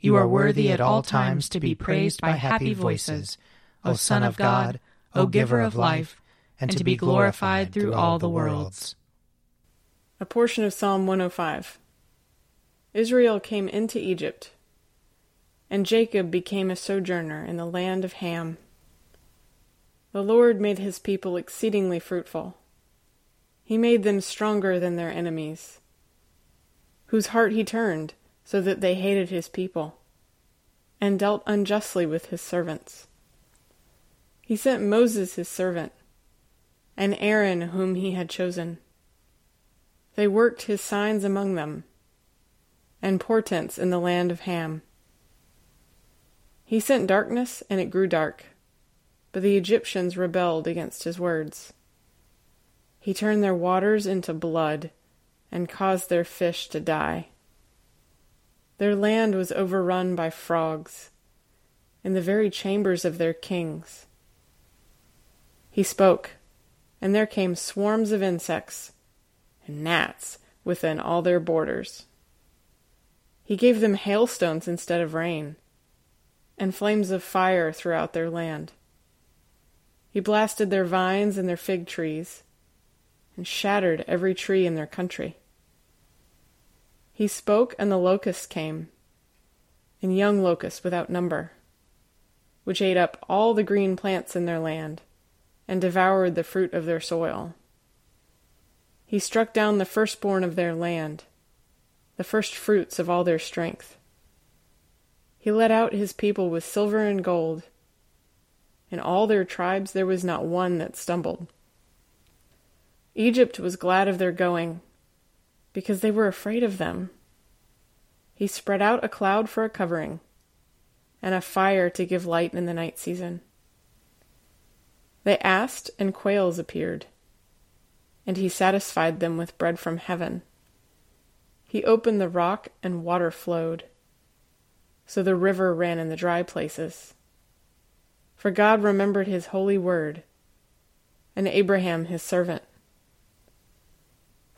You are worthy at all times to be praised by happy voices, O Son of God, O Giver of life, and to be glorified through all the worlds. A portion of Psalm 105 Israel came into Egypt, and Jacob became a sojourner in the land of Ham. The Lord made his people exceedingly fruitful. He made them stronger than their enemies, whose heart he turned so that they hated his people, and dealt unjustly with his servants. He sent Moses his servant, and Aaron whom he had chosen. They worked his signs among them, and portents in the land of Ham. He sent darkness, and it grew dark, but the Egyptians rebelled against his words. He turned their waters into blood, and caused their fish to die. Their land was overrun by frogs, in the very chambers of their kings. He spoke, and there came swarms of insects and gnats within all their borders. He gave them hailstones instead of rain, and flames of fire throughout their land. He blasted their vines and their fig trees, and shattered every tree in their country. He spoke, and the locusts came, and young locusts without number, which ate up all the green plants in their land, and devoured the fruit of their soil. He struck down the firstborn of their land, the first fruits of all their strength. He led out his people with silver and gold. In all their tribes there was not one that stumbled. Egypt was glad of their going, because they were afraid of them. He spread out a cloud for a covering, and a fire to give light in the night season. They asked, and quails appeared, and he satisfied them with bread from heaven. He opened the rock, and water flowed, so the river ran in the dry places. For God remembered his holy word, and Abraham his servant.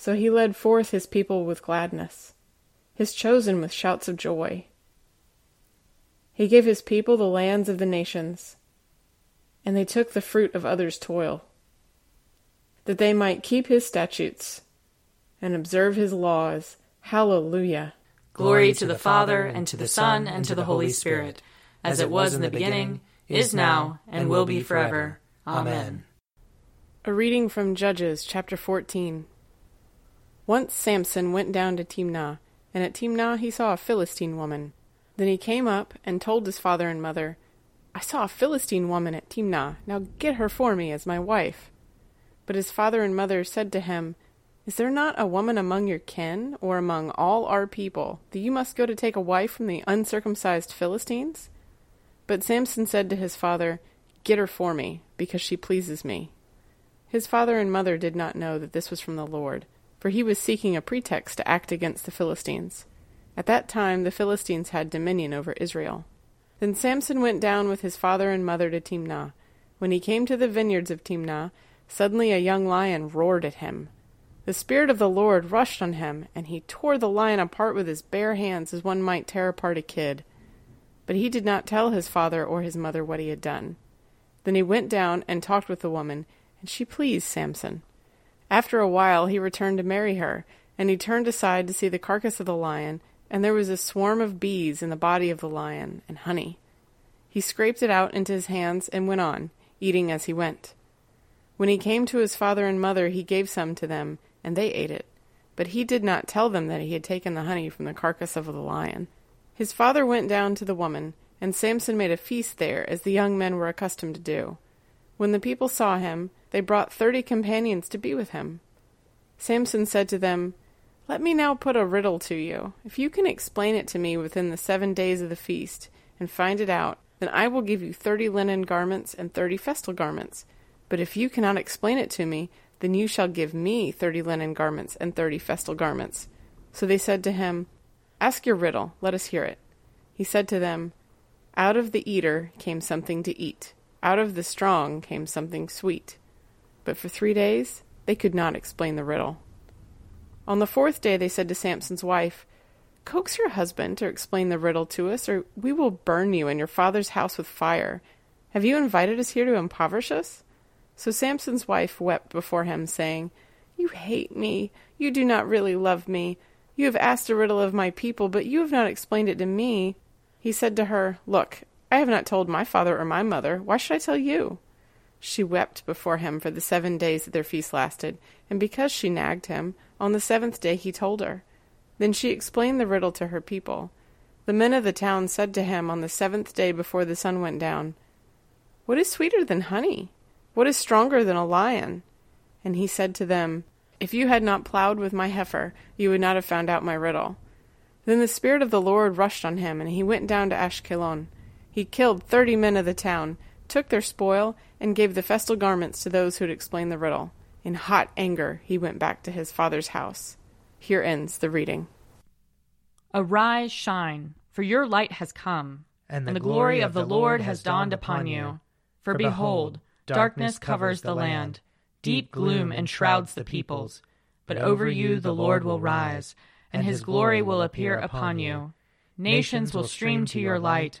So he led forth his people with gladness, his chosen with shouts of joy. He gave his people the lands of the nations, and they took the fruit of others' toil, that they might keep his statutes and observe his laws. Hallelujah. Glory to the Father, and to the Son, and to the Holy Spirit, as it was in the beginning, is now, and will be forever. Amen. A reading from Judges chapter 14. Once Samson went down to Timnah, and at Timnah he saw a Philistine woman. Then he came up and told his father and mother, I saw a Philistine woman at Timnah. Now get her for me as my wife. But his father and mother said to him, Is there not a woman among your kin, or among all our people, that you must go to take a wife from the uncircumcised Philistines? But Samson said to his father, Get her for me, because she pleases me. His father and mother did not know that this was from the Lord for he was seeking a pretext to act against the Philistines. At that time the Philistines had dominion over Israel. Then Samson went down with his father and mother to Timnah, When he came to the vineyards of Timnah, suddenly a young lion roared at him. The Spirit of the Lord rushed on him, and he tore the lion apart with his bare hands as one might tear apart a kid. But he did not tell his father or his mother what he had done. Then he went down and talked with the woman, and she pleased Samson. After a while he returned to marry her, and he turned aside to see the carcass of the lion, and there was a swarm of bees in the body of the lion, and honey. He scraped it out into his hands and went on, eating as he went. When he came to his father and mother, he gave some to them, and they ate it. But he did not tell them that he had taken the honey from the carcass of the lion. His father went down to the woman, and Samson made a feast there, as the young men were accustomed to do. When the people saw him, they brought thirty companions to be with him. Samson said to them, Let me now put a riddle to you. If you can explain it to me within the seven days of the feast, and find it out, then I will give you thirty linen garments and thirty festal garments. But if you cannot explain it to me, then you shall give me thirty linen garments and thirty festal garments. So they said to him, Ask your riddle, let us hear it. He said to them, Out of the eater came something to eat, out of the strong came something sweet. But for three days they could not explain the riddle. On the fourth day they said to Samson's wife, Coax your husband to explain the riddle to us, or we will burn you and your father's house with fire. Have you invited us here to impoverish us? So Samson's wife wept before him, saying, You hate me. You do not really love me. You have asked a riddle of my people, but you have not explained it to me. He said to her, Look, I have not told my father or my mother. Why should I tell you? She wept before him for the seven days that their feast lasted, and because she nagged him, on the seventh day he told her. Then she explained the riddle to her people. The men of the town said to him on the seventh day before the sun went down, What is sweeter than honey? What is stronger than a lion? And he said to them, If you had not plowed with my heifer, you would not have found out my riddle. Then the Spirit of the Lord rushed on him, and he went down to Ashkelon. He killed thirty men of the town, took their spoil, and gave the festal garments to those who had explained the riddle. In hot anger, he went back to his father's house. Here ends the reading. Arise, shine, for your light has come, and the, and the glory of the Lord has dawned upon you. For behold, Darkness covers the land, deep gloom enshrouds the peoples. But over you the Lord will rise, and his glory will appear upon you. Nations will stream to your light,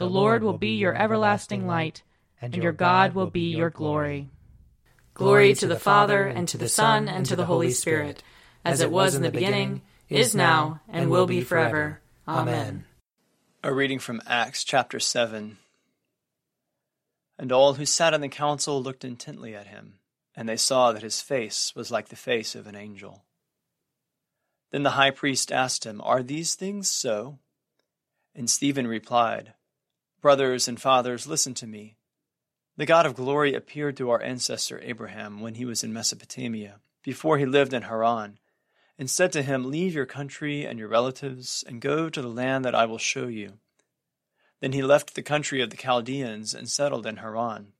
The Lord will be your everlasting light, and your God will be your glory. Glory to the Father, and to the Son, and to the Holy Spirit, as it was in the beginning, is now, and will be forever. Amen. A reading from Acts chapter 7. And all who sat in the council looked intently at him, and they saw that his face was like the face of an angel. Then the high priest asked him, Are these things so? And Stephen replied, Brothers and fathers, listen to me. The God of glory appeared to our ancestor Abraham when he was in Mesopotamia, before he lived in Haran, and said to him, Leave your country and your relatives, and go to the land that I will show you. Then he left the country of the Chaldeans and settled in Haran.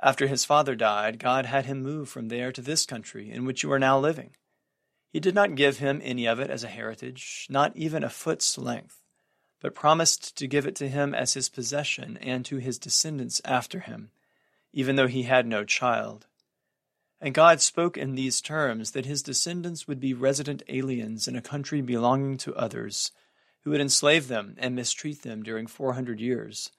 After his father died, God had him move from there to this country in which you are now living. He did not give him any of it as a heritage, not even a foot's length, but promised to give it to him as his possession and to his descendants after him, even though he had no child. And God spoke in these terms that his descendants would be resident aliens in a country belonging to others who would enslave them and mistreat them during four hundred years.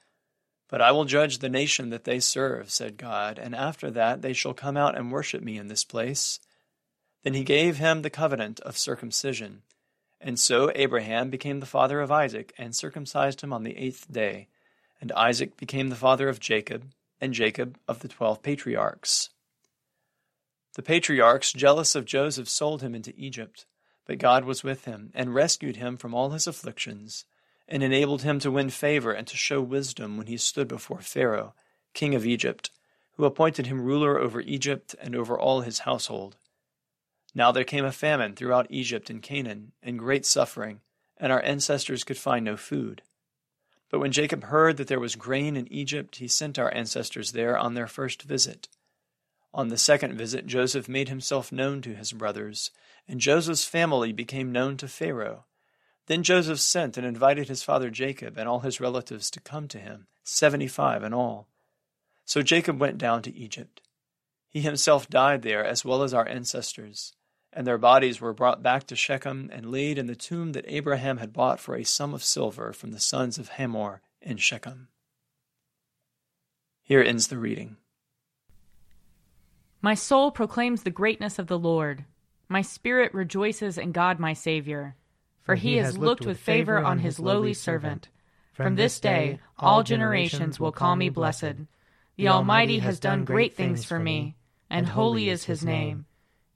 But I will judge the nation that they serve, said God, and after that they shall come out and worship me in this place. Then he gave him the covenant of circumcision. And so Abraham became the father of Isaac, and circumcised him on the eighth day. And Isaac became the father of Jacob, and Jacob of the twelve patriarchs. The patriarchs, jealous of Joseph, sold him into Egypt. But God was with him, and rescued him from all his afflictions, and enabled him to win favor and to show wisdom when he stood before Pharaoh, king of Egypt, who appointed him ruler over Egypt and over all his household. Now there came a famine throughout Egypt and Canaan, and great suffering, and our ancestors could find no food. But when Jacob heard that there was grain in Egypt, he sent our ancestors there on their first visit. On the second visit, Joseph made himself known to his brothers, and Joseph's family became known to Pharaoh. Then Joseph sent and invited his father Jacob and all his relatives to come to him, seventy five in all. So Jacob went down to Egypt. He himself died there, as well as our ancestors, and their bodies were brought back to Shechem and laid in the tomb that Abraham had bought for a sum of silver from the sons of Hamor in Shechem. Here ends the reading. My soul proclaims the greatness of the Lord. My spirit rejoices in God my Saviour. For he has looked with favor on his lowly servant. From this day all generations will call me blessed. The Almighty has done great things for me, and holy is his name.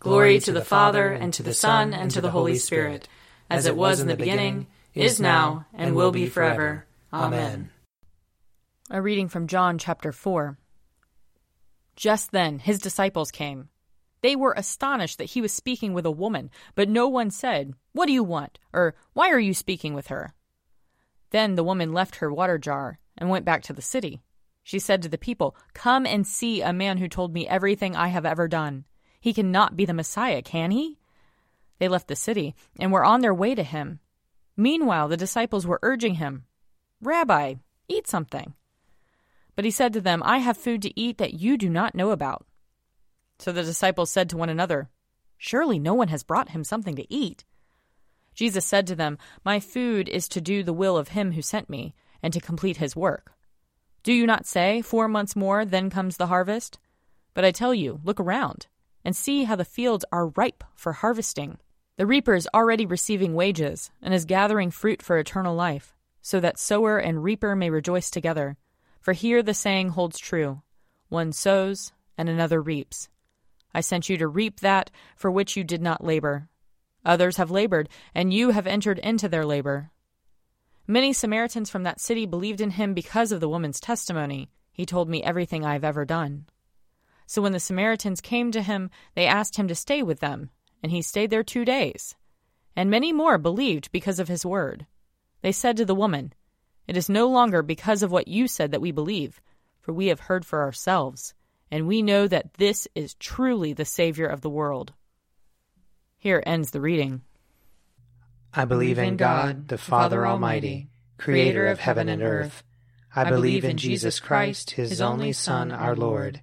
Glory to the Father, and to the Son, and to the Holy Spirit, as it was in the beginning, is now, and will be forever. Amen. A reading from John chapter 4. Just then his disciples came. They were astonished that he was speaking with a woman, but no one said, What do you want? or Why are you speaking with her? Then the woman left her water jar and went back to the city. She said to the people, Come and see a man who told me everything I have ever done. He cannot be the Messiah, can he? They left the city and were on their way to him. Meanwhile, the disciples were urging him, Rabbi, eat something. But he said to them, I have food to eat that you do not know about. So the disciples said to one another, Surely no one has brought him something to eat. Jesus said to them, My food is to do the will of him who sent me, and to complete his work. Do you not say, Four months more, then comes the harvest? But I tell you, look around, and see how the fields are ripe for harvesting. The reaper is already receiving wages, and is gathering fruit for eternal life, so that sower and reaper may rejoice together. For here the saying holds true one sows, and another reaps. I sent you to reap that for which you did not labor. Others have labored, and you have entered into their labor. Many Samaritans from that city believed in him because of the woman's testimony. He told me everything I have ever done. So when the Samaritans came to him, they asked him to stay with them, and he stayed there two days. And many more believed because of his word. They said to the woman, It is no longer because of what you said that we believe, for we have heard for ourselves, and we know that this is truly the Savior of the world. Here ends the reading. I believe in God, the Father Almighty, creator of heaven and earth. I believe in Jesus Christ, his only Son, our Lord.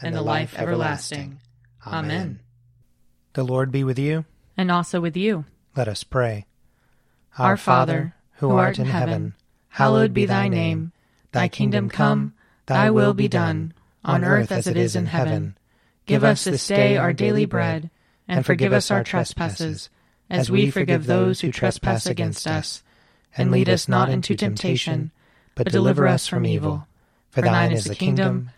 and the life everlasting. Amen. The Lord be with you. And also with you. Let us pray. Our Father, who art in heaven, hallowed be thy name. Thy kingdom come, thy will be done, on earth as it is in heaven. Give us this day our daily bread, and forgive us our trespasses as we forgive those who trespass against us. And lead us not into temptation, but deliver us from evil. For thine is the kingdom,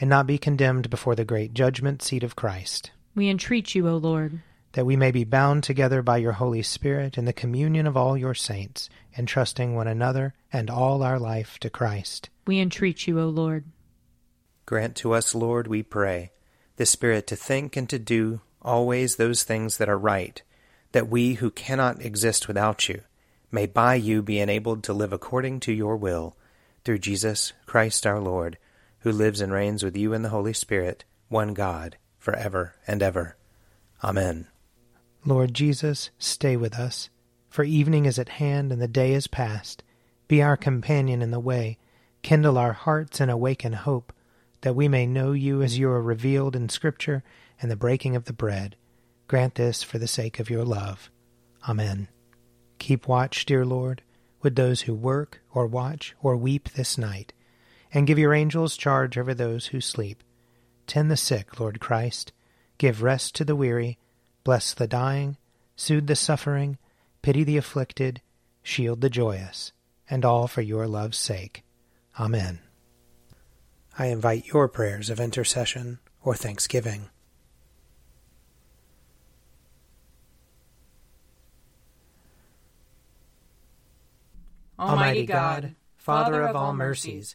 and not be condemned before the great judgment seat of Christ. We entreat you, O Lord. That we may be bound together by your Holy Spirit in the communion of all your saints, entrusting one another and all our life to Christ. We entreat you, O Lord. Grant to us, Lord, we pray, the Spirit to think and to do always those things that are right, that we who cannot exist without you may by you be enabled to live according to your will, through Jesus Christ our Lord who lives and reigns with you in the Holy Spirit, one God, for ever and ever. Amen. Lord Jesus, stay with us, for evening is at hand and the day is past. Be our companion in the way, kindle our hearts and awaken hope, that we may know you as you are revealed in Scripture and the breaking of the bread. Grant this for the sake of your love. Amen. Keep watch, dear Lord, with those who work or watch or weep this night and give your angels charge over those who sleep. Tend the sick, Lord Christ. Give rest to the weary. Bless the dying. Soothe the suffering. Pity the afflicted. Shield the joyous. And all for your love's sake. Amen. I invite your prayers of intercession or thanksgiving. Almighty God, Father of all mercies,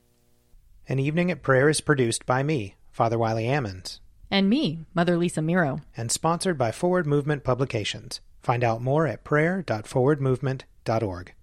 An Evening at Prayer is produced by me, Father Wiley Ammons. And me, Mother Lisa Miro. And sponsored by Forward Movement Publications. Find out more at prayer.forwardmovement.org.